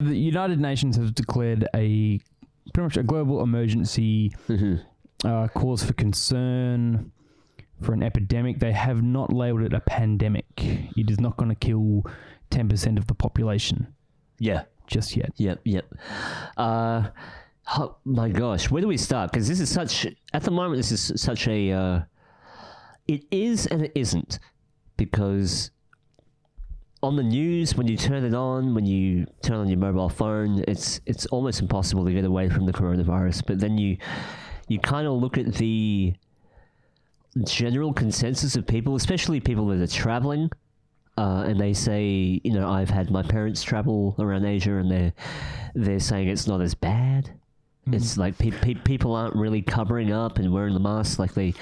The United Nations has declared a pretty much a global emergency hmm uh, cause for concern for an epidemic. They have not labeled it a pandemic. It is not going to kill 10% of the population Yeah. just yet. Yep. Yep. Uh, oh my gosh, where do we start? Because this is such. At the moment, this is such a. Uh, it is and it isn't, because on the news when you turn it on, when you turn on your mobile phone, it's it's almost impossible to get away from the coronavirus. But then you you kind of look at the general consensus of people, especially people that are traveling, uh, and they say, you know, I've had my parents travel around Asia, and they're they're saying it's not as bad. It's like pe- pe- people aren't really covering up and wearing the mask like they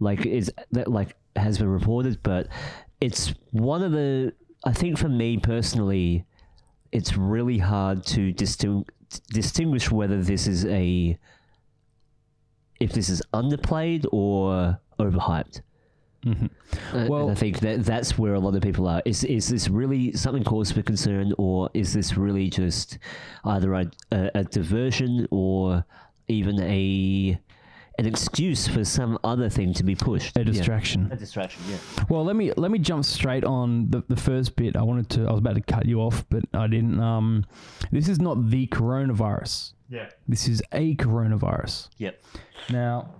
like is that like has been reported, but it's one of the I think for me personally, it's really hard to disting- distinguish whether this is a if this is underplayed or overhyped. hmm Uh, and Well- I think that that's where a lot of people are. Is is this really something cause for concern, or is this really just either a, a, a diversion or even a an excuse for some other thing to be pushed? A Yeah. distraction. A distraction. Yeah. Well, let me let me jump straight on the, the first bit. I wanted to. I was about to cut you off, but I didn't. Um, this is not the coronavirus. Yeah. This is a coronavirus. Yep. Now,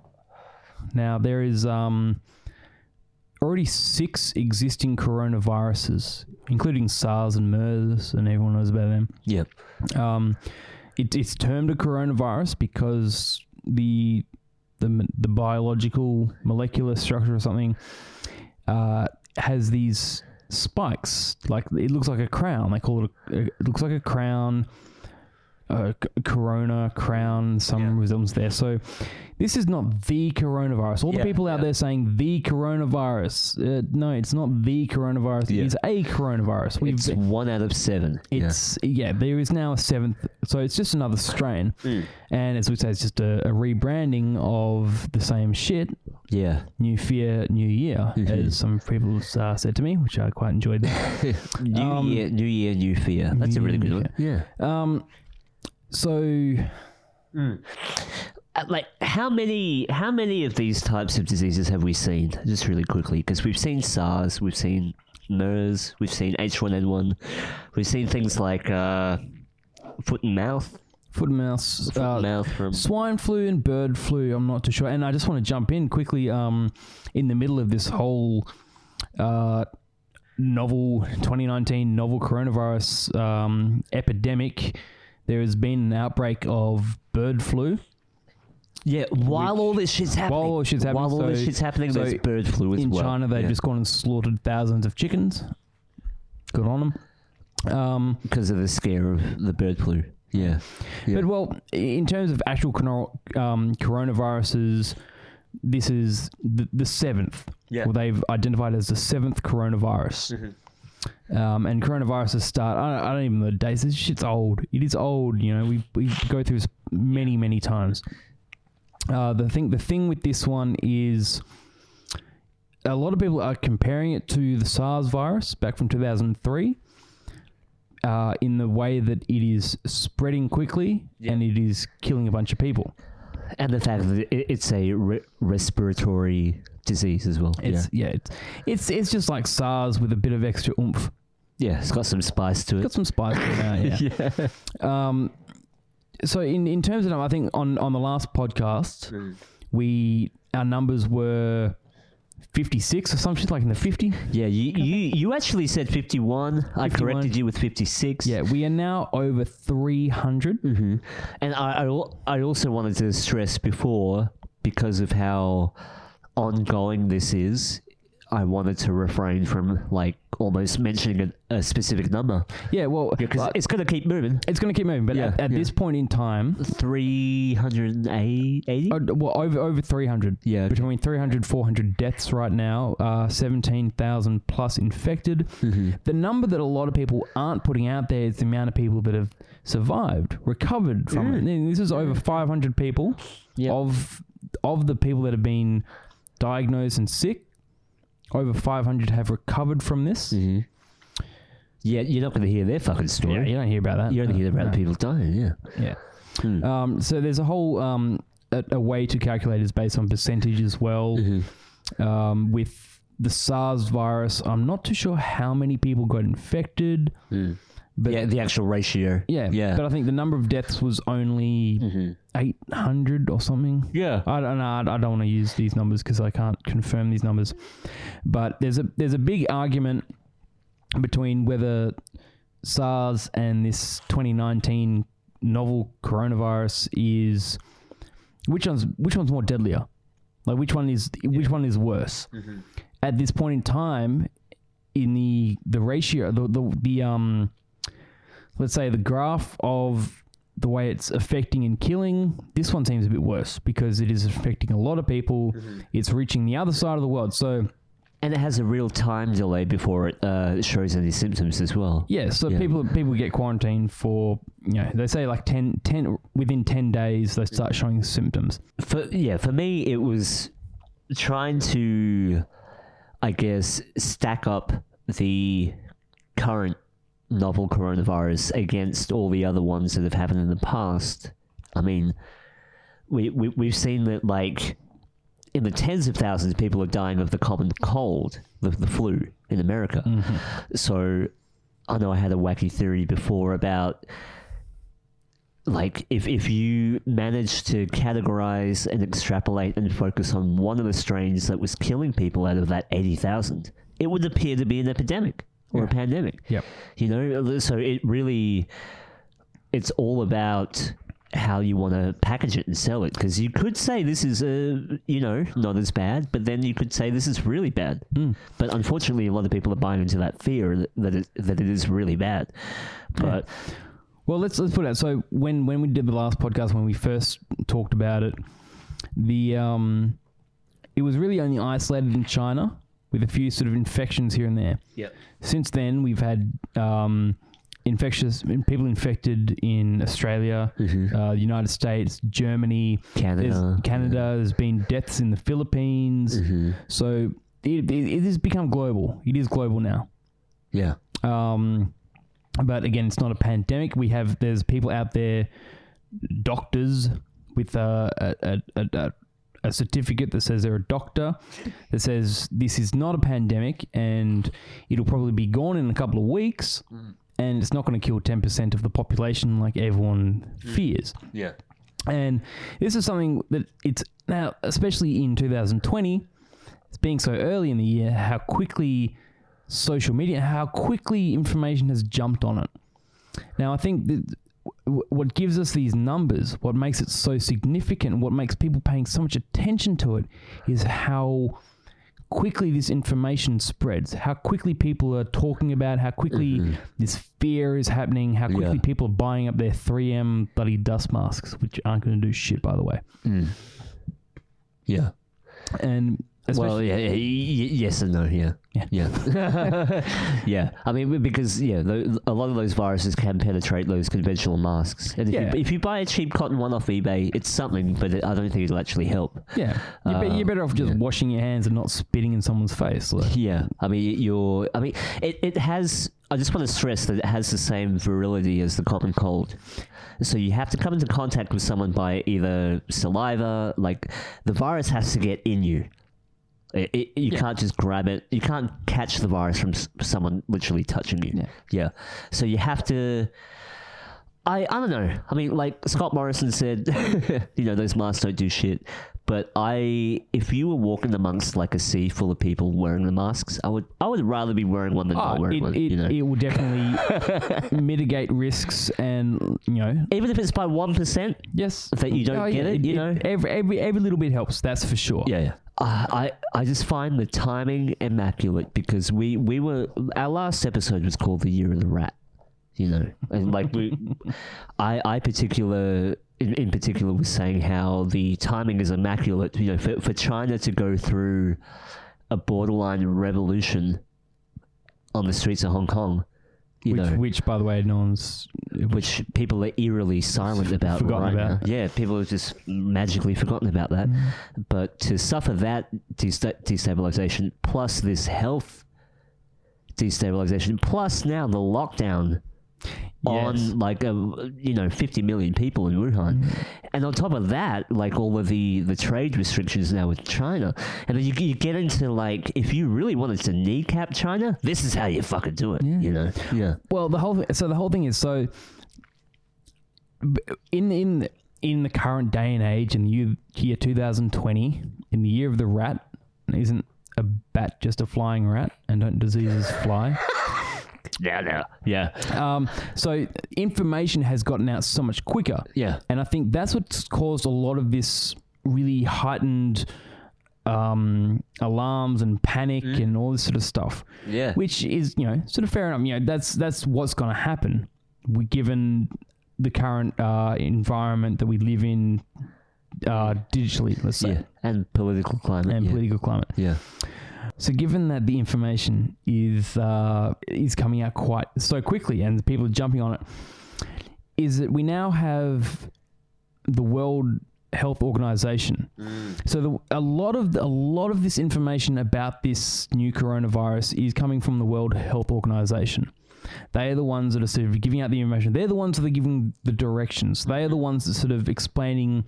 now there is um already six existing coronaviruses, including SARS and MERS, and everyone knows about them. Yep. Um, it, it's termed a coronavirus because the the the biological molecular structure or something uh, has these spikes. Like it looks like a crown. They call it. A, it looks like a crown. A corona crown, some Yeah. resemblance there. So, this is not the coronavirus. All Yeah, the people out yeah. there saying the coronavirus, uh, no, it's not the coronavirus. It's a coronavirus. We've It's one out of seven. it's yeah. there is now a seventh, so it's just another strain, Mm. and as we say, it's just a, a rebranding of the same shit. yeah. New fear, new year, Mhm. as some people uh, said to me, which I quite enjoyed. new Um, year, new year, new fear. That's a really good one. Yeah. Um, so Uh, like how many how many of these types of diseases have we seen just really quickly because we've seen SARS we've seen MERS we've seen H1N1 we've seen things like uh, foot and mouth foot and mouth, foot uh, and mouth from swine flu and bird flu. I'm not too sure, and I just want to jump in quickly. Um, in the middle of this whole uh, novel 2019 novel coronavirus um, epidemic, there has been an outbreak of bird flu. yeah while all this shit's happening While all this shit's happening, while all this shit's happening so there's bird flu as in well China, they've Yeah. just gone and slaughtered thousands of chickens. Good on them. Um, because of the scare of the bird flu yeah Yeah. But well, in terms of actual um, coronaviruses, this is the, the seventh. Yeah. Well, they've identified as the seventh coronavirus. Um, and coronaviruses start. I don't, I don't even know the dates. This shit's old. It is old. You know, we we go through this many many times. Uh, the thing the thing with this one is. A lot of people are comparing it to the SARS virus back from 2003 uh, in the way that it is spreading quickly Yeah. and it is killing a bunch of people. and the fact that it's a re- respiratory disease as well It's yeah, it's, it's it's just like SARS with a bit of extra oomph. yeah yeah it's got some spice to it. Got some spice to it now, yeah. Um, so in in terms of I think on on the last podcast we our numbers were fifty six or something like in the fifty. Yeah, you, you you actually said 51. I 51. corrected you with 56. Yeah, we are now over three hundred. hmm And I, I, I also wanted to stress before, because of how ongoing this is, I wanted to refrain from like almost mentioning a, a specific number. Yeah, well, Because like, it's going to keep moving. it's going to keep moving, but Yeah, at, at yeah. this point in time, 380? uh, well, over over three hundred. yeah. between 300 400 deaths right now uh, 17,000 plus infected Mhm. the number that a lot of people aren't putting out there is the amount of people that have survived recovered from it Mm. And this is over 500 people Yep. of of the people that have been diagnosed and sick over 500 have recovered from this Mhm. Yeah, you're not going to hear their fucking Yeah, story. you don't hear about that. You only hear about No. the people dying. Yeah. Yeah. Hmm. Um, so there's a whole um, a, a way to calculate is based on percentage as well. Mm-hmm. Um, with the SARS virus, I'm not too sure how many people got infected, Mm. But yeah, the actual ratio. yeah, Yeah. But I think the number of deaths was only Mhm. 800 or something. Yeah. I don't know. I I don't want to use these numbers because I can't confirm these numbers. But there's a there's a big argument between whether SARS and this 2019 novel coronavirus is which one's which one's more deadlier. Like which one is which one is worse? At this point in time, in the the ratio the the, the um let's say the graph of the way it's affecting and killing, this one seems a bit worse because it is affecting a lot of people. It's reaching the other side of the world. So And it has a real time delay before it uh, shows any symptoms as well. yeah, so Yeah. people people get quarantined for you know they say like 10, 10 within ten days they start showing symptoms. For yeah, for me it was trying to, I guess, stack up the current novel coronavirus against all the other ones that have happened in the past. I mean, we, we we've seen that like in the tens of thousands, people are dying of the common cold, the, the flu in America. Mm-hmm. So I know I had a wacky theory before about like if if you manage to categorize and extrapolate and focus on one of the strains that was killing people out of that 80,000, it would appear to be an epidemic or a pandemic. Yep. You know, so it really it's all about how you want to package it and sell it. Because you could say this is uh, you know not as bad but then you could say this is really bad. But unfortunately a lot of people are buying into that fear that, that, it, that it is really bad. But Well, let's let's put it out. So when when we did the last podcast, when we first talked about it, the um, it was really only isolated in China with a few sort of infections here and there. yeah Since then, we've had um, infectious people infected in Australia, uh, the United States, Germany, Canada. There's Canada. There's been deaths in the Philippines. So it, it, it has become global. It is global now. yeah Um, but again, it's not a pandemic. We have there's people out there, doctors with a a, a, a, a certificate that says they're a doctor, that says this is not a pandemic and it'll probably be gone in a couple of weeks, mm. and it's not going to kill ten percent of the population like everyone mm. fears. yeah And this is something that it's now, especially in 2020, it's being so early in the year, how quickly social media, how quickly information has jumped on it. Now, I think that what gives us these numbers, what makes it so significant, what makes people paying so much attention to it, is how quickly this information spreads, how quickly people are talking about, how quickly mm-hmm. this fear is happening, how quickly Yeah. people are buying up their 3M bloody dust masks, which aren't going to do shit, by the way. Mm. yeah And especially, yeah, yeah y- y- yes and no yeah Yeah. yeah yeah i mean because yeah tho- a lot of those viruses can penetrate those conventional masks and if, Yeah. you, if you buy a cheap cotton one off ebay it's something but it, i don't think it'll actually help yeah, you're, you're better off just um, yeah. washing your hands and not spitting in someone's face. Like, Yeah, I mean, you're. I mean, it, it has. I just want to stress that it has the same virility as the common cold. So you have to come into contact with someone by either saliva, like the virus has to get in you. It, it, you can't just grab it. You can't catch the virus from s- someone literally touching you. Yeah. yeah. So you have to. I, I don't know. I mean, like Scott Morrison said, you know, those masks don't do shit. But I, if you were walking amongst like a sea full of people wearing the masks, I would, I would rather be wearing one than Oh, not wearing it, one. it, you know, it will definitely mitigate risks and, you know, even if it's by one percent. yes. That you don't get it, you know? Every, every, every little bit helps, that's for sure. Yeah, yeah. Uh, I, I just find the timing immaculate because we, we were our last episode was called the year of the rat, you know, and like we, I I particular in, in particular was saying how the timing is immaculate, you know, for for China to go through a borderline revolution on the streets of Hong Kong, you Which, know, which, by the way, no one's. which people are eerily silent about Forgotten right about. now. Yeah, people have just magically forgotten about that. Mm. But to suffer that desta- destabilization plus this health destabilization. Plus now the lockdown on like a, you know 50 million people in Wuhan, mm-hmm. and on top of that, like all of the the trade restrictions now with China, and then you, you get into like if you really wanted to kneecap China, this is how you fucking do it. yeah. You know? Yeah. Well, the whole so the whole thing is so in in in the current day and age in the year, year 2020 in the year of the rat isn't a bat just a flying rat and don't diseases fly Yeah. Yeah. Yeah. um, so information has gotten out so much quicker Yeah. and I think that's what's caused a lot of this really heightened um, alarms and panic and all this sort of stuff Yeah. which is you know sort of fair enough. You know that's that's what's going to happen. We given the current uh, environment that we live in uh, digitally, let's say, Yeah. And political climate. and yeah. political climate. yeah. So, given that the information is uh, is coming out quite so quickly, and people are jumping on it, is that we now have the World Health Organization. So, the, a lot of the, a lot of this information about this new coronavirus is coming from the World Health Organization. They are the ones that are sort of giving out the information. They're the ones that are giving the directions. They are the ones that sort of explaining,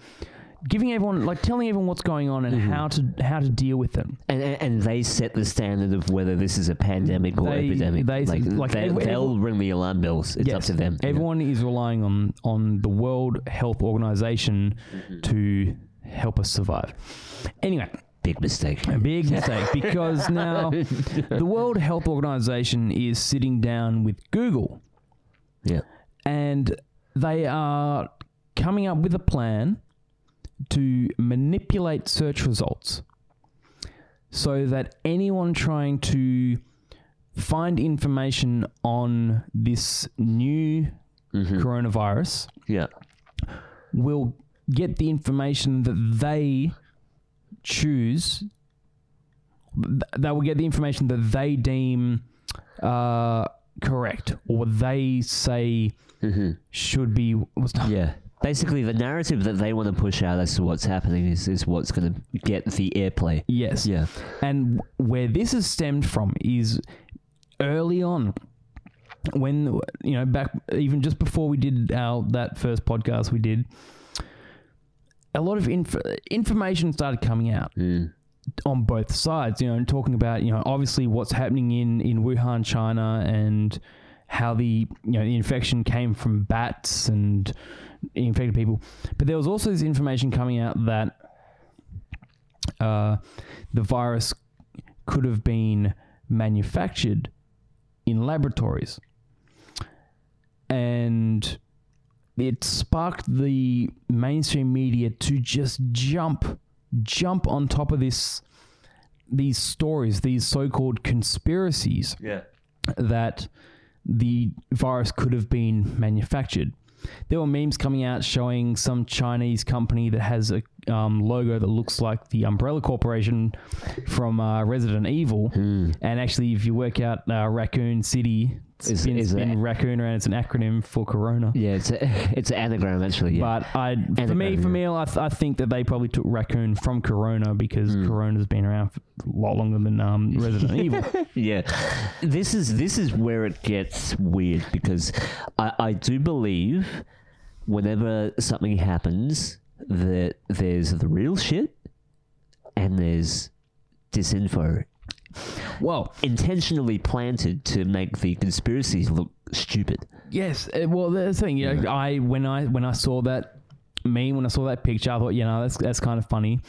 giving everyone like telling everyone what's going on and mm-hmm. how to how to deal with it. And, and, and they set the standard of whether this is a pandemic or They- epidemic. they- like, like they, every- they'll ring the alarm bells. It's up to them. Everyone is relying on on the World Health Organization mm-hmm. to help us survive. Anyway, Big mistake. a big mistake because now the World Health Organization is sitting down with Google Yeah. and they are coming up with a plan to manipulate search results so that anyone trying to find information on this new coronavirus Yeah. will get the information that they choose. th- They will get the information that they deem uh, correct or what they say should be. What's Yeah. Basically, the narrative that they want to push out as to what's happening is, is what's going to get the airplay. Yes. Yeah. And where this has stemmed from is early on when you know back even just before we did our that first podcast we did a lot of inf- information started coming out mm. on both sides you know and talking about you know obviously what's happening in in Wuhan China and how the you know the infection came from bats and infected people but there was also this information coming out that uh, the virus could have been manufactured in laboratories. And it sparked the mainstream media to just jump, jump on top of this, these stories, these so-called conspiracies Yeah. that the virus could have been manufactured. There were memes coming out showing some Chinese company that has a um, logo that looks like the Umbrella Corporation from uh, Resident Evil. And actually, if you work out uh, Raccoon City, it's Is- been, it's been Raccoon around. It's an acronym for Corona. Yeah. It's a, it's an anagram, actually. Yeah. But I, for me, for me, I, th- I think that they probably took Raccoon from Corona because Corona's been around for a lot longer than um, Resident Evil. yeah this is this is where it gets weird because I, I do believe whenever something happens that there's the real shit and there's disinfo Well, intentionally planted to make the conspiracies look stupid Yes, uh, well, the thing. You know, I when I when I saw that meme, when I saw that picture, I thought, you know, that's that's kind of funny.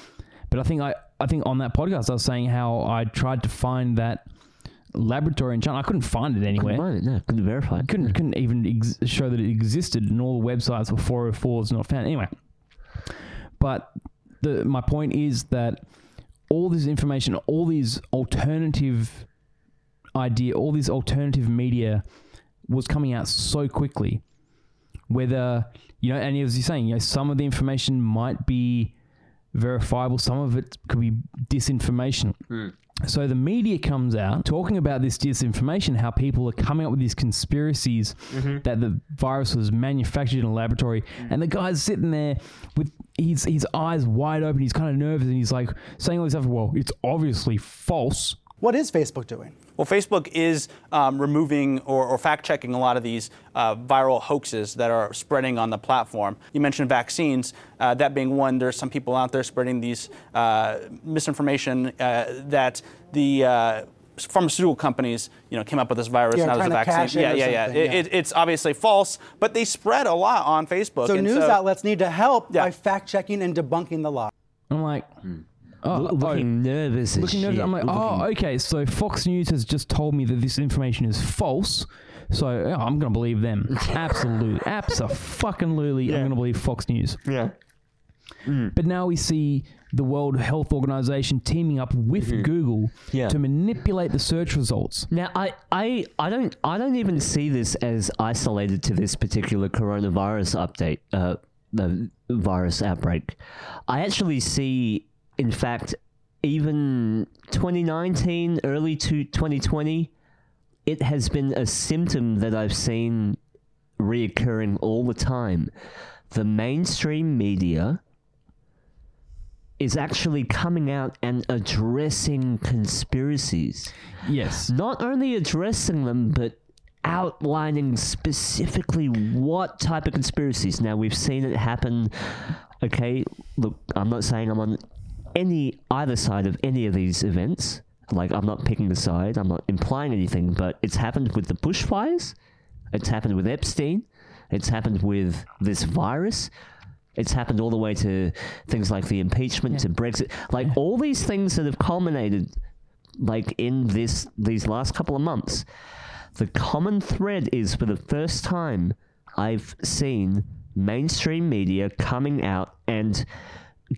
But I think I I think on that podcast, I was saying how I tried to find that laboratory in China. I couldn't find it anywhere. Couldn't find it, no couldn't verify it. Couldn't couldn't even ex- show that it existed, and all the websites were 404s not found. Anyway, but the my point is that all this information, all these alternative idea, all these alternative media was coming out so quickly. Whether you know, and as you're saying, you know, some of the information might be verifiable, some of it could be disinformation. Hmm. So the media comes out talking about this disinformation, how people are coming up with these conspiracies mm-hmm. that the virus was manufactured in a laboratory, hmm. and the guy's sitting there with his his eyes wide open. He's kind of nervous, and he's like saying all this stuff. Well, it's obviously false. What is Facebook doing? Well, Facebook is um, removing or, or, fact checking a lot of these uh, viral hoaxes that are spreading on the platform. You mentioned vaccines. Uh, that being one, there's some people out there spreading these uh, misinformation uh, that the uh, pharmaceutical companies, you know, came up with this virus yeah, and that was a vaccine. yeah, yeah, yeah, yeah. It, it's obviously false, but they spread a lot on Facebook. So news so, outlets need to help Yeah. by fact checking and debunking the lie. I'm like, hmm. oh, Lo- looking nervous. as looking nervous. I'm like, oh, Looking- oh, okay. So Fox News has just told me that this information is false. So yeah, I'm gonna believe them. Absolutely, absolutely. I'm gonna believe Fox News. yeah. Hmm. But now we see the World Health Organization teaming up with Google Mm-hmm. Yeah. to manipulate the search results. Now, I, I, I don't, I don't even see this as isolated to this particular coronavirus update, uh, the virus outbreak. I actually see, in fact, even 2019, early to 2020, it has been a symptom that I've seen reoccurring all the time. The mainstream media is actually coming out and addressing conspiracies Yes. not only addressing them, but outlining specifically what type of conspiracies. Now, we've seen it happen. Okay, look, I'm not saying I'm on any either side of any of these events. Like, I'm not picking a side, I'm not implying anything, but it's happened with the bushfires, it's happened with Epstein, it's happened with this virus. It's happened all the way to things like the impeachment, to Brexit, like all these things that have culminated like in this these last couple of months the common thread is for the first time i've seen mainstream media coming out and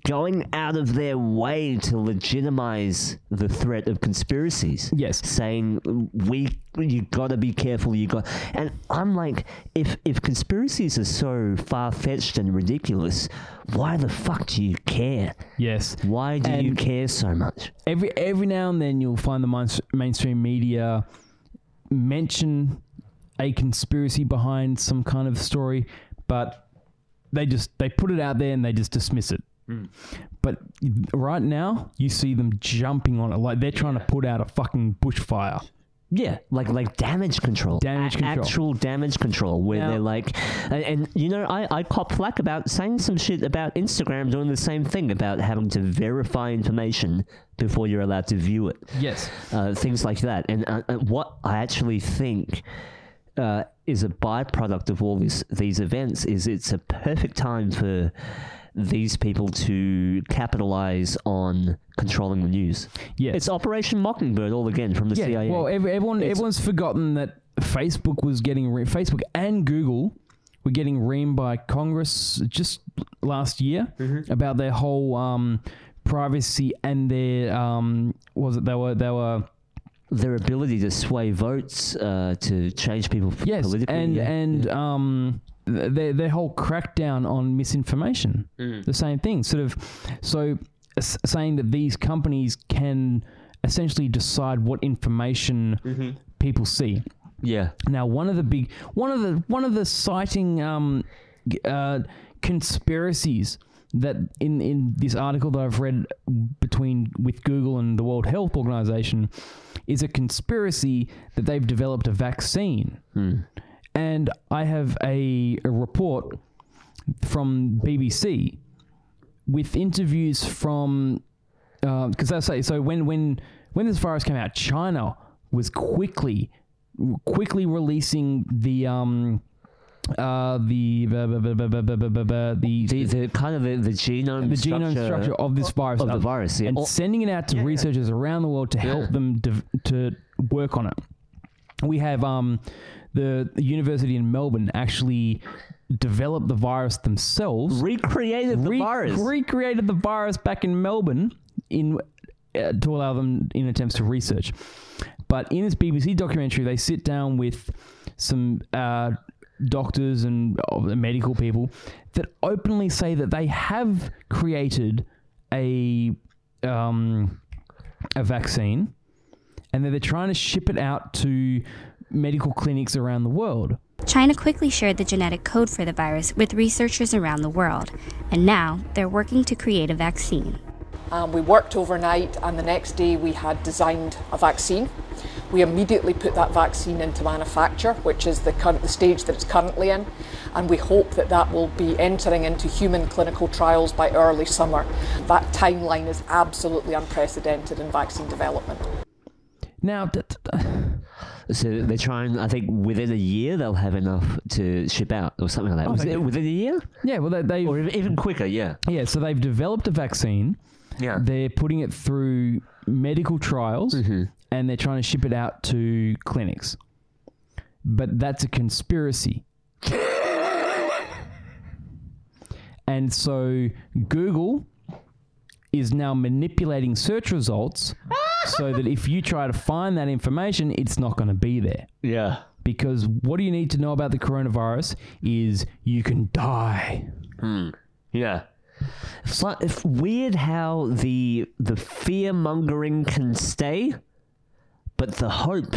going out of their way to legitimize the threat of conspiracies Yes. saying we you got to be careful you got and i'm like if if conspiracies are so far-fetched and ridiculous why the fuck do you care Yes. why do you care so much Every every now and then you'll find the main- mainstream media mention a conspiracy behind some kind of story, but they just they put it out there and they just dismiss it. But right now, you see them jumping on it like they're trying to put out a fucking bushfire. Yeah, like like damage control, Damage A- control. actual damage control, where Now- they're like, and, and you know, I I cop flack about saying some shit about Instagram doing the same thing about having to verify information before you're allowed to view it, Yes. uh, things like that. And uh, uh, what I actually think uh, is a byproduct of all these these events is it's a perfect time for these people to capitalize on controlling the news. Yes. It's Operation Mockingbird all again from the Yeah, CIA. well, every, everyone everyone's forgotten that Facebook was getting re- Facebook and Google were getting reamed by Congress just last year Mm-hmm. about their whole um, privacy and their um, was it they were they were their ability to sway votes, uh, to change people yes politically. and yeah. and um, th- their their whole crackdown on misinformation. Mm. the same thing sort of so saying that these companies can essentially decide what information Mm-hmm. people see. Yeah, Now, one of the big, one of the, one of the citing um, uh, conspiracies that in in this article that I've read between with Google and the World Health Organization is a conspiracy that they've developed a vaccine, and I have a, a report from BBC with interviews from because I say so when when when this virus came out, China was quickly quickly releasing the um uh the the the, the, the kind of the, the genome the genome structure of this virus of the uh, virus, yeah. and Oh, sending it out to researchers around the world to help them dev- to work on it. We have um, the university in Melbourne actually developed the virus themselves, recreated the re- virus. recreated the virus back in Melbourne in uh, to allow them in attempts to research. But in this BBC documentary, they sit down with some uh, doctors and uh, medical people that openly say that they have created a um, a vaccine, and that they're trying to ship it out to medical clinics around the world. China quickly shared the genetic code for the virus with researchers around the world, and now they're working to create a vaccine. Um, we worked overnight, and the next day we had designed a vaccine. We immediately put that vaccine into manufacture, which is the, current, the stage that it's currently in, and we hope that that will be entering into human clinical trials by early summer. That timeline is absolutely unprecedented in vaccine development. Now, So they're trying. I think within a year they'll have enough to ship out or something like that. Was thank it within a year yeah, well, they, they or even- even quicker? Yeah. yeah, so they've developed a vaccine. Yeah. They're putting it through medical trials, Mm-hmm. and they're trying to ship it out to clinics. But that's a conspiracy. and so Google is now manipulating search results so that if you try to find that information, it's not going to be there. Yeah. Because what do you need to know about the coronavirus is you can die. Hmm. Yeah. It's, like, it's weird how the the fear mongering can stay, but the hope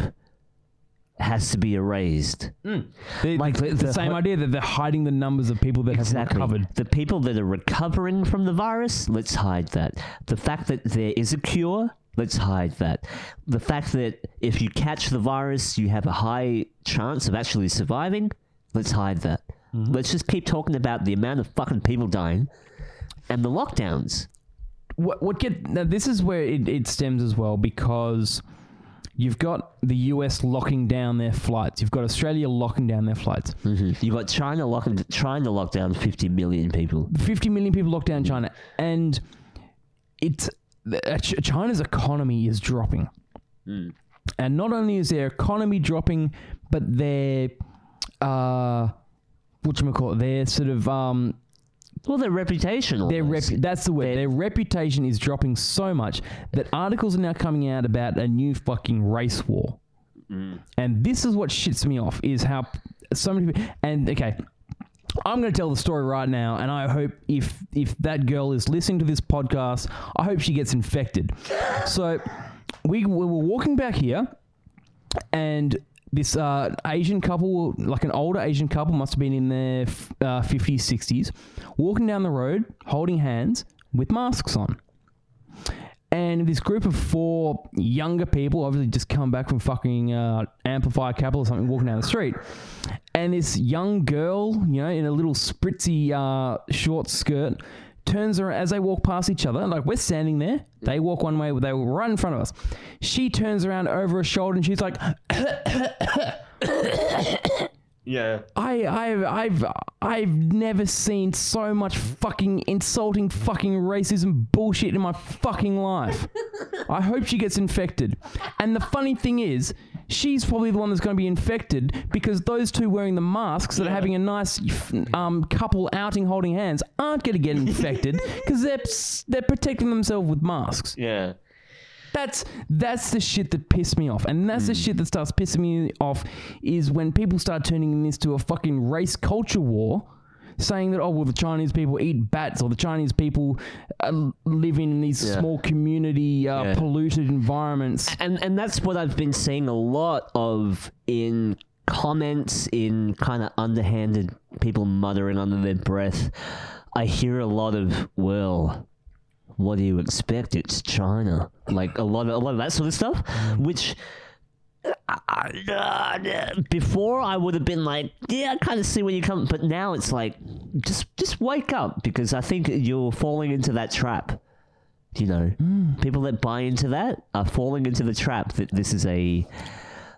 has to be erased. Hmm. The, Like the, the- the the same ho- idea that they're hiding the numbers of people that have Exactly. recovered. The people that are recovering from the virus, let's hide that. The fact that there is a cure, let's hide that. The fact that if you catch the virus, you have a high chance of actually surviving, let's hide that. Mm-hmm. Let's just keep talking about the amount of fucking people dying and the lockdowns. What, what get now? This is where it, it stems as well because you've got the US locking down their flights. You've got Australia locking down their flights. Mm-hmm. You've got China locking, trying to lock down 50 million people. 50 million people locked down China, and it's China's economy is dropping. And not only is their economy dropping, but their uh, what you call it? Their sort of um, Well, their reputation. their rep- that's the word. Their reputation is dropping so much that articles are now coming out about a new fucking race war. And this is what shits me off is how so many people and okay, I'm going to tell the story right now, and I hope if if that girl is listening to this podcast, I hope she gets infected. So we, we were walking back here, and this uh, Asian couple, like an older Asian couple, must have been in their f- uh, 50s, 60s, walking down the road, holding hands with masks on. And this group of four younger people, obviously just come back from fucking uh, Amplifier Capital or something, walking down the street. And this young girl, you know, in a little spritzy uh, short skirt, turns around as they walk past each other. Like we're standing there, they walk one way, they were right in front of us. She turns around over her shoulder and she's like, yeah. I, I've, I've, I've never seen so much fucking insulting fucking racism bullshit in my fucking life. I hope she gets infected. And the funny thing is, she's probably the one that's going to be infected because those two wearing the masks that are having a nice um, couple outing holding hands aren't going to get infected because they're, they're protecting themselves with masks. Yeah. That's that's the shit that pissed me off, and that's the shit that starts pissing me off is when people start turning this to a fucking race culture war, saying that oh well the Chinese people eat bats or the Chinese people uh, live in these Yeah. small community uh, Yeah. polluted environments. and and that's what I've been seeing a lot of in comments in kind of underhanded people muttering under their breath. I hear a lot of well, what do you expect? It's China, like a lot of a lot of that sort of stuff, which. Uh, before I would have been like, yeah, I kind of see where you come, but now it's like, just just wake up because I think you're falling into that trap. You know, hmm. people that buy into that are falling into the trap that this is a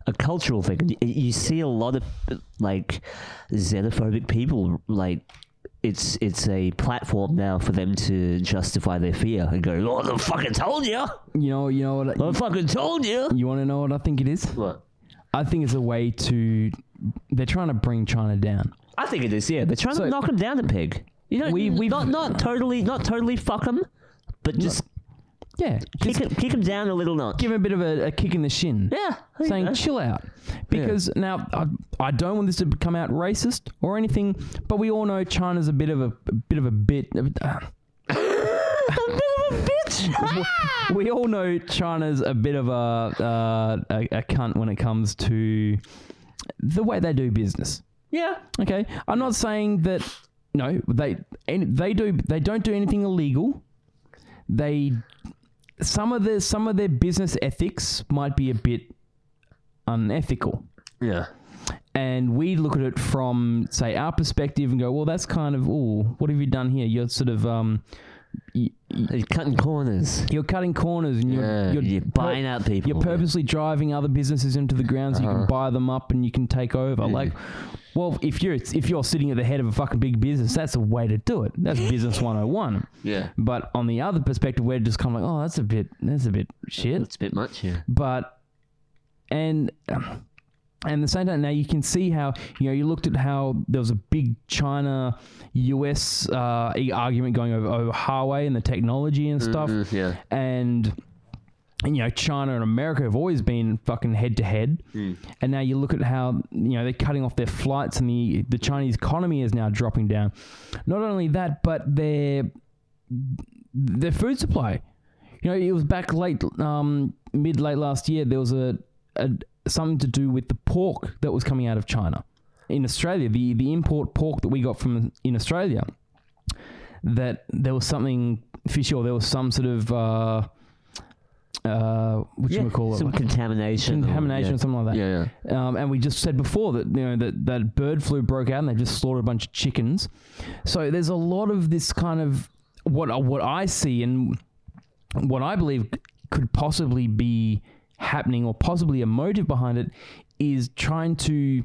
a cultural thing. And you see a lot of like xenophobic people like. It's it's a platform now for them to justify their fear and go, "Oh, I fucking told you! You know, you know what? I fucking told you!" You want to know what I think it is? What? I think it's a way to. They're trying to bring China down. I think it is. Yeah, they're trying So- to knock him down a peg. You know, We- we not not totally not totally fuck him, but just Yeah, kick just him kick him down a little notch. give him a bit of a, a kick in the shin. yeah, there you saying go. chill out. Because now I, I don't want this to come out racist or anything but we all know China's a bit of a, bit of a bit A bit of a bit uh, we all know China's a bit of a, uh, a a cunt when it comes to the way they do business. Yeah, okay? I'm not saying that no they they do they don't do anything illegal. They some of the some of their business ethics might be a bit unethical. Yeah. And we look at it from, say, our perspective and go, well, that's kind of, oh, what have you done here? You're sort of, um, y- y- You're cutting corners. you're cutting corners and you're, Yeah, you're, you're buying out people. You're purposely driving other businesses into the ground so you Uh-huh. can buy them up and you can take over. Like, well, if you're if you're sitting at the head of a fucking big business, that's a way to do it. That's business 101. Yeah. But on the other perspective, we're just kind of like, oh, that's a bit, that's a bit shit. It's a bit much, yeah. but and and the same time now you can see how you know you looked at how there was a big China US uh, argument going over, over Huawei and the technology and stuff Mhm, yeah. and and, you know China and America have always been fucking head to head and now you look at how you know they're cutting off their flights and the the Chinese economy is now dropping down not only that but their their food supply you know, it was back late, um, mid late last year. There was a, a something to do with the pork that was coming out of China in Australia. The the import pork that we got from in Australia. That there was something fishy, or there was some sort of uh, uh, what yeah. you call it, Some like contamination. or- contamination yeah. or something like that. Yeah, yeah. Um, and we just said before that you know that, that bird flu broke out and they just slaughtered a bunch of chickens. So there's a lot of this kind of what what I see and what I believe could possibly be happening or possibly a motive behind it is trying to you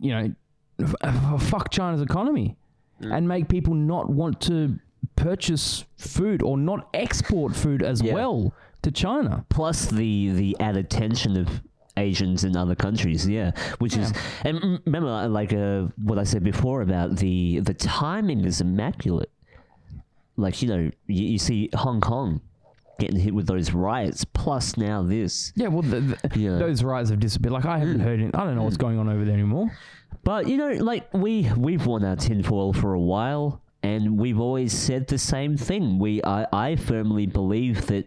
know f- f- fuck China's economy and make people not want to purchase food or not export food as Yeah. well to China. plus the the added tension of Asians in other countries, yeah, which is and remember uh, like uh, what I said before about the the timing is immaculate. Like you know, you, you see Hong Kong getting hit with those riots, plus now this. Yeah, well, the, the, Yeah. those riots have disappeared. Like I haven't heard it. I don't know what's going on over there anymore. But you know, like we we've worn our tinfoil for a while, and we've always said the same thing. We I, I firmly believe that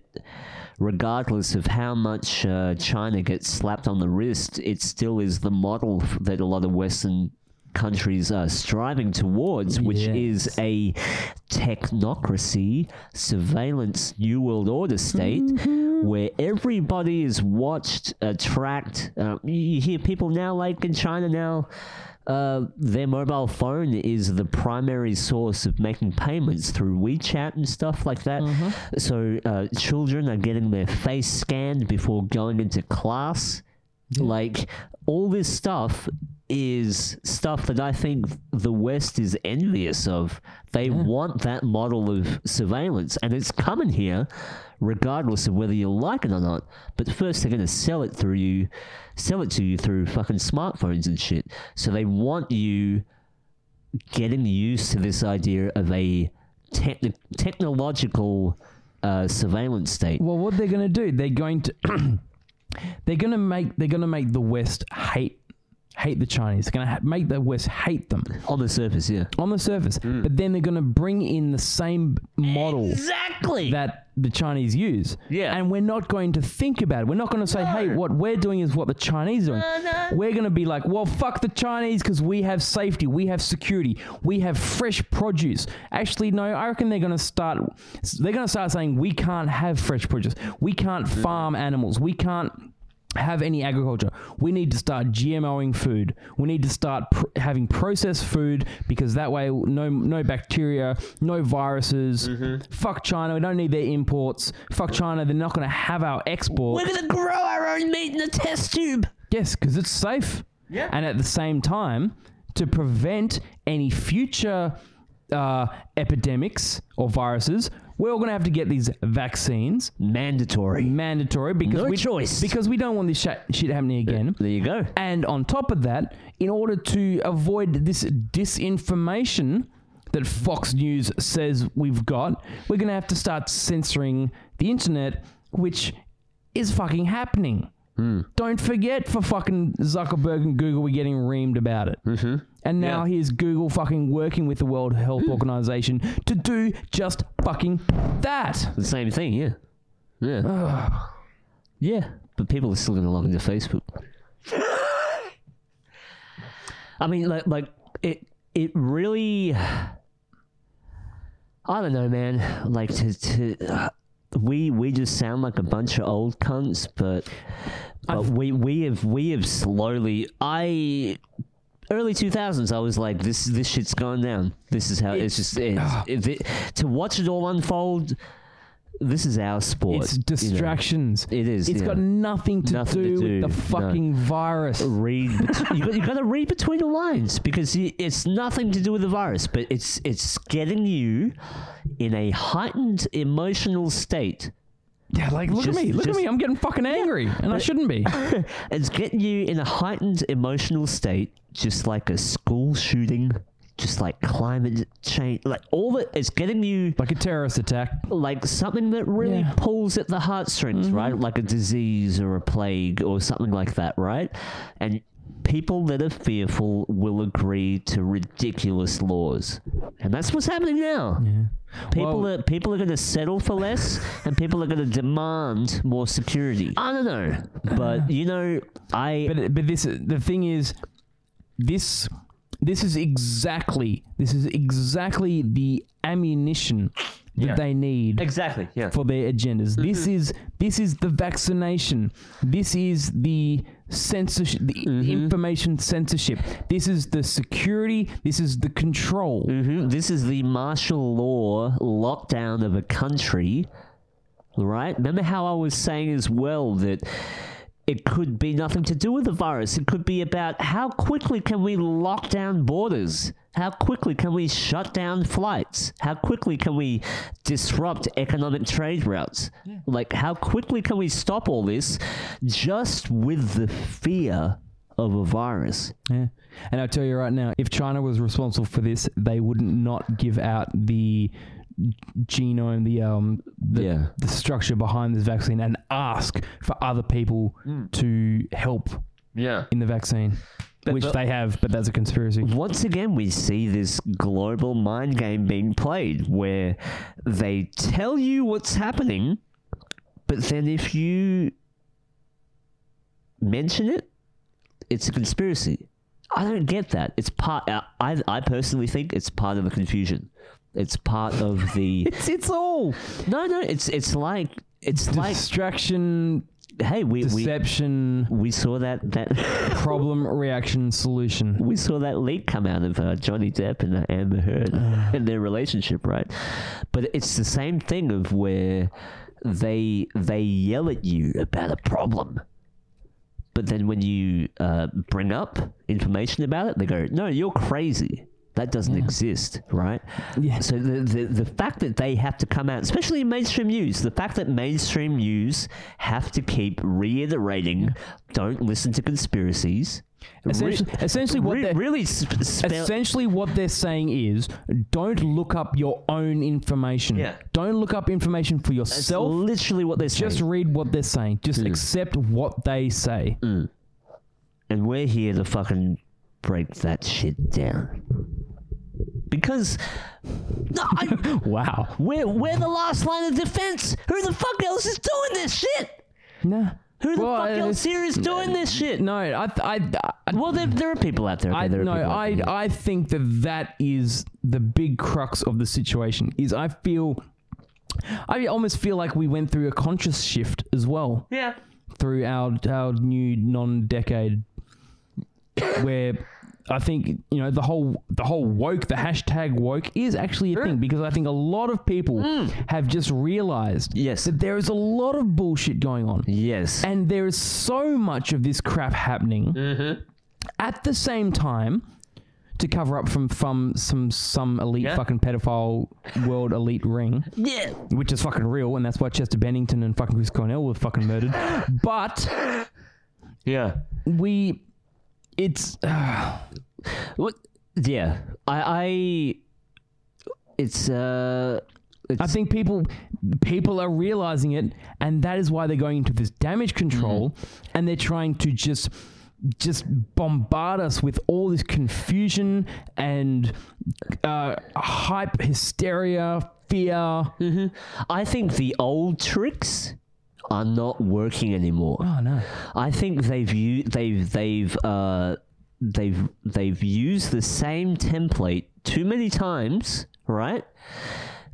regardless of how much uh, China gets slapped on the wrist, it still is the model that a lot of Western countries are striving towards, which is a technocracy, surveillance, New World Order state where everybody is watched, uh, tracked. Uh, you hear people now, like in China now, uh, their mobile phone is the primary source of making payments through WeChat and stuff like that. So uh, children are getting their face scanned before going into class. Like all this stuff is stuff that I think the West is envious of. They want that model of surveillance, and it's coming here, regardless of whether you like it or not. But first, they're going to sell it through you, sell it to you through fucking smartphones and shit. So they want you getting used to this idea of a techni- technological uh, surveillance state. Well, what they're going to do? They're going to they're going to make they're going to make the West hate hate the Chinese. They're going to ha- make the West hate them On the surface, yeah. on the surface. Mm. But then they're going to bring in the same model Exactly. that the Chinese use. Yeah. And we're not going to think about it. We're not going to say, hey, what we're doing is what the Chinese are doing. We're going to be like, well, fuck the Chinese because we have safety, we have security, we have fresh produce. Actually, no, I reckon they're going to start. They're going to start saying we can't have fresh produce. We can't mm. farm animals. We can't have any agriculture. We need to start GMOing food. We need to start pr- having processed food because that way, no no bacteria, no viruses. Mm-hmm. Fuck China. We don't need their imports. Fuck China. They're not going to have our exports. We're gonna grow our own meat in a test tube. Yes, because it's safe. Yeah. And at the same time, to prevent any future uh, epidemics or viruses, we're all going to have to get these vaccines Mandatory. mandatory because No we choice. because we don't want this sh- shit happening again. There you go. And on top of that, in order to avoid this disinformation that Fox News says we've got, we're going to have to start censoring the internet, which is fucking happening. Don't forget for fucking Zuckerberg and Google, we're getting reamed about it. Mm-hmm. And now Yeah. here's Google fucking working with the World Health Organization to do just fucking that. The same thing, yeah. Yeah. yeah. But people are still gonna log into Facebook. I mean like like it it really I don't know, man. Like to to. Uh, we we just sound like a bunch of old cunts, but but we we have we have slowly. I early two thousands. I was like, this this shit's gone down. This is how it's, just it's, it, to watch it all unfold. This is our sport. It's you know. distractions. It is, It's yeah. got nothing to Nothing do to with do, the no. fucking virus. read. bet- you, got, you got to read between the lines because it's nothing to do with the virus, but it's it's getting you in a heightened emotional state. Yeah, like look Just- at me, look just- at me. I'm getting fucking angry, and I shouldn't be. It's getting you in a heightened emotional state, just like a school shooting, just like climate change, like all that. It's getting you like a terrorist attack. like something that really Yeah. pulls at the heartstrings, mm-hmm. right? Like a disease or a plague or something like that, right? And people that are fearful will agree to ridiculous laws, and that's what's happening now. People Well- are people are going to settle for less, and people are going to demand more security. I don't know, but you know, I But but this the thing is, this this is exactly this is exactly the ammunition that Yeah. they need exactly yeah. for their agendas. This Mm-hmm. is this is the vaccination. This is the censorship, the Mm-hmm. information censorship. This is the security. This is the control. hmm This is the martial law lockdown of a country, right? Remember how I was saying as well that it could be nothing to do with the virus. It could be about how quickly can we lock down borders? How quickly can we shut down flights? How quickly can we disrupt economic trade routes? Like, how quickly can we stop all this just with the fear of a virus? Yeah. And I'll tell you right now, if China was responsible for this, they would not give out the genome, the um, the, Yeah. the structure behind this vaccine, and ask for other people to help Yeah. in the vaccine, which but- they have, but that's a conspiracy. once again, we see this global mind game being played where they tell you what's happening, but then if you mention it, it's a conspiracy. I don't get that. It's part. I, I I personally think it's part of the confusion. It's part of the. It's it's all no, no. It's it's like it's like distraction, hey, we we deception, we saw that that. problem, reaction, solution. we saw that leak come out of uh, Johnny Depp and uh, Amber Heard and their relationship, right? But it's the same thing of where they they yell at you about a problem, but then when you uh, bring up information about it, they go, "No, you're crazy." That doesn't exist, right? Yeah. So the, the the fact that they have to come out, especially in mainstream news, the fact that mainstream news have to keep reiterating, "Don't listen to conspiracies." Essentially, essentially what Re- they're really sp- spell- essentially what they're saying is don't look up your own information. Yeah. Don't look up information for That's yourself. literally what they're Just saying. read what they're saying. Just mm. accept what they say. Mm. and we're here to fucking break that shit down. Because I, Wow. we're we're the last line of defense. Who the fuck else is doing this shit? Nah. Who the Well, fuck else here is doing this shit? No, I, I, I, Well, there, there are people out there. Okay, I there are no, people I, there. I think that that is the big crux of the situation. Is I feel, I almost feel like we went through a conscious shift as well yeah. through our our new non-decade, where I think you know the whole the whole woke, the hashtag woke is actually a thing because I think a lot of people have just realized Mm. Yes. that there is a lot of bullshit going on. Yes. And there is so much of this crap happening Mm-hmm. at the same time to cover up from, from some some elite Yeah. fucking pedophile world elite ring, yeah. which is fucking real, and that's why Chester Bennington and fucking Chris Cornell were fucking murdered. But Yeah. we, it's What? Yeah. I. I it's uh. It's, I think people people are realizing it, and that is why they're going into this damage control, Mm-hmm. and they're trying to just just bombard us with all this confusion and uh, hype, hysteria, fear. I think the old tricks are not working anymore. Oh no! I think they've u- they've they've uh they've they've used the same template too many times, right?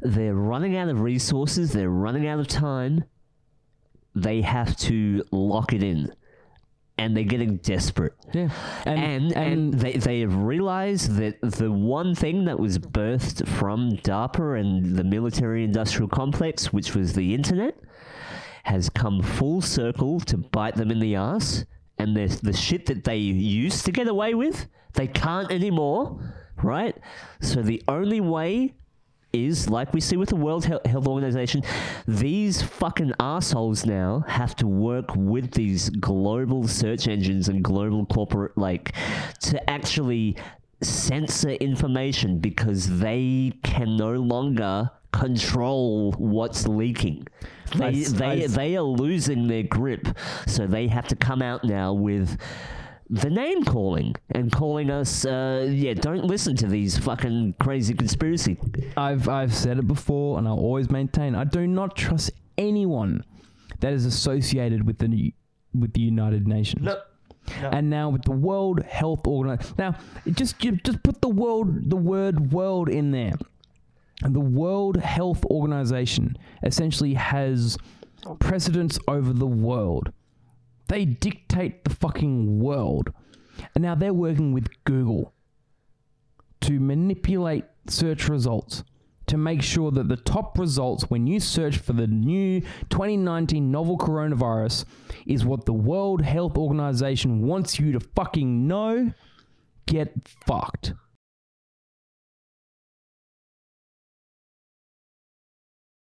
they're running out of resources, they're running out of time. They have to lock it in. And they're getting desperate. Yeah. And, and, they, they have realized that the one thing that was birthed from DARPA and the military industrial complex, which was the internet, has come full circle to bite them in the ass. And the, the shit that they used to get away with, they can't anymore, right? So the only way is like we see with the World Health Organization, these fucking assholes now have to work with these global search engines and global corporate like to actually censor information because they can no longer control what's leaking. They I- they I- they are losing their grip, so they have to come out now with the name calling and calling us. Uh, yeah, don't listen to these fucking crazy conspiracy. I've I've said it before, and I'll always maintain I do not trust anyone that is associated with the with the United Nations. No, And now with the World Health Organization, now just just put the world the word world in there. And the World Health Organization essentially has precedence over the world. They dictate the fucking world. And now they're working with Google to manipulate search results to make sure that the top results when you search for the new 2019 novel coronavirus is what the World Health Organization wants you to fucking know. Get fucked.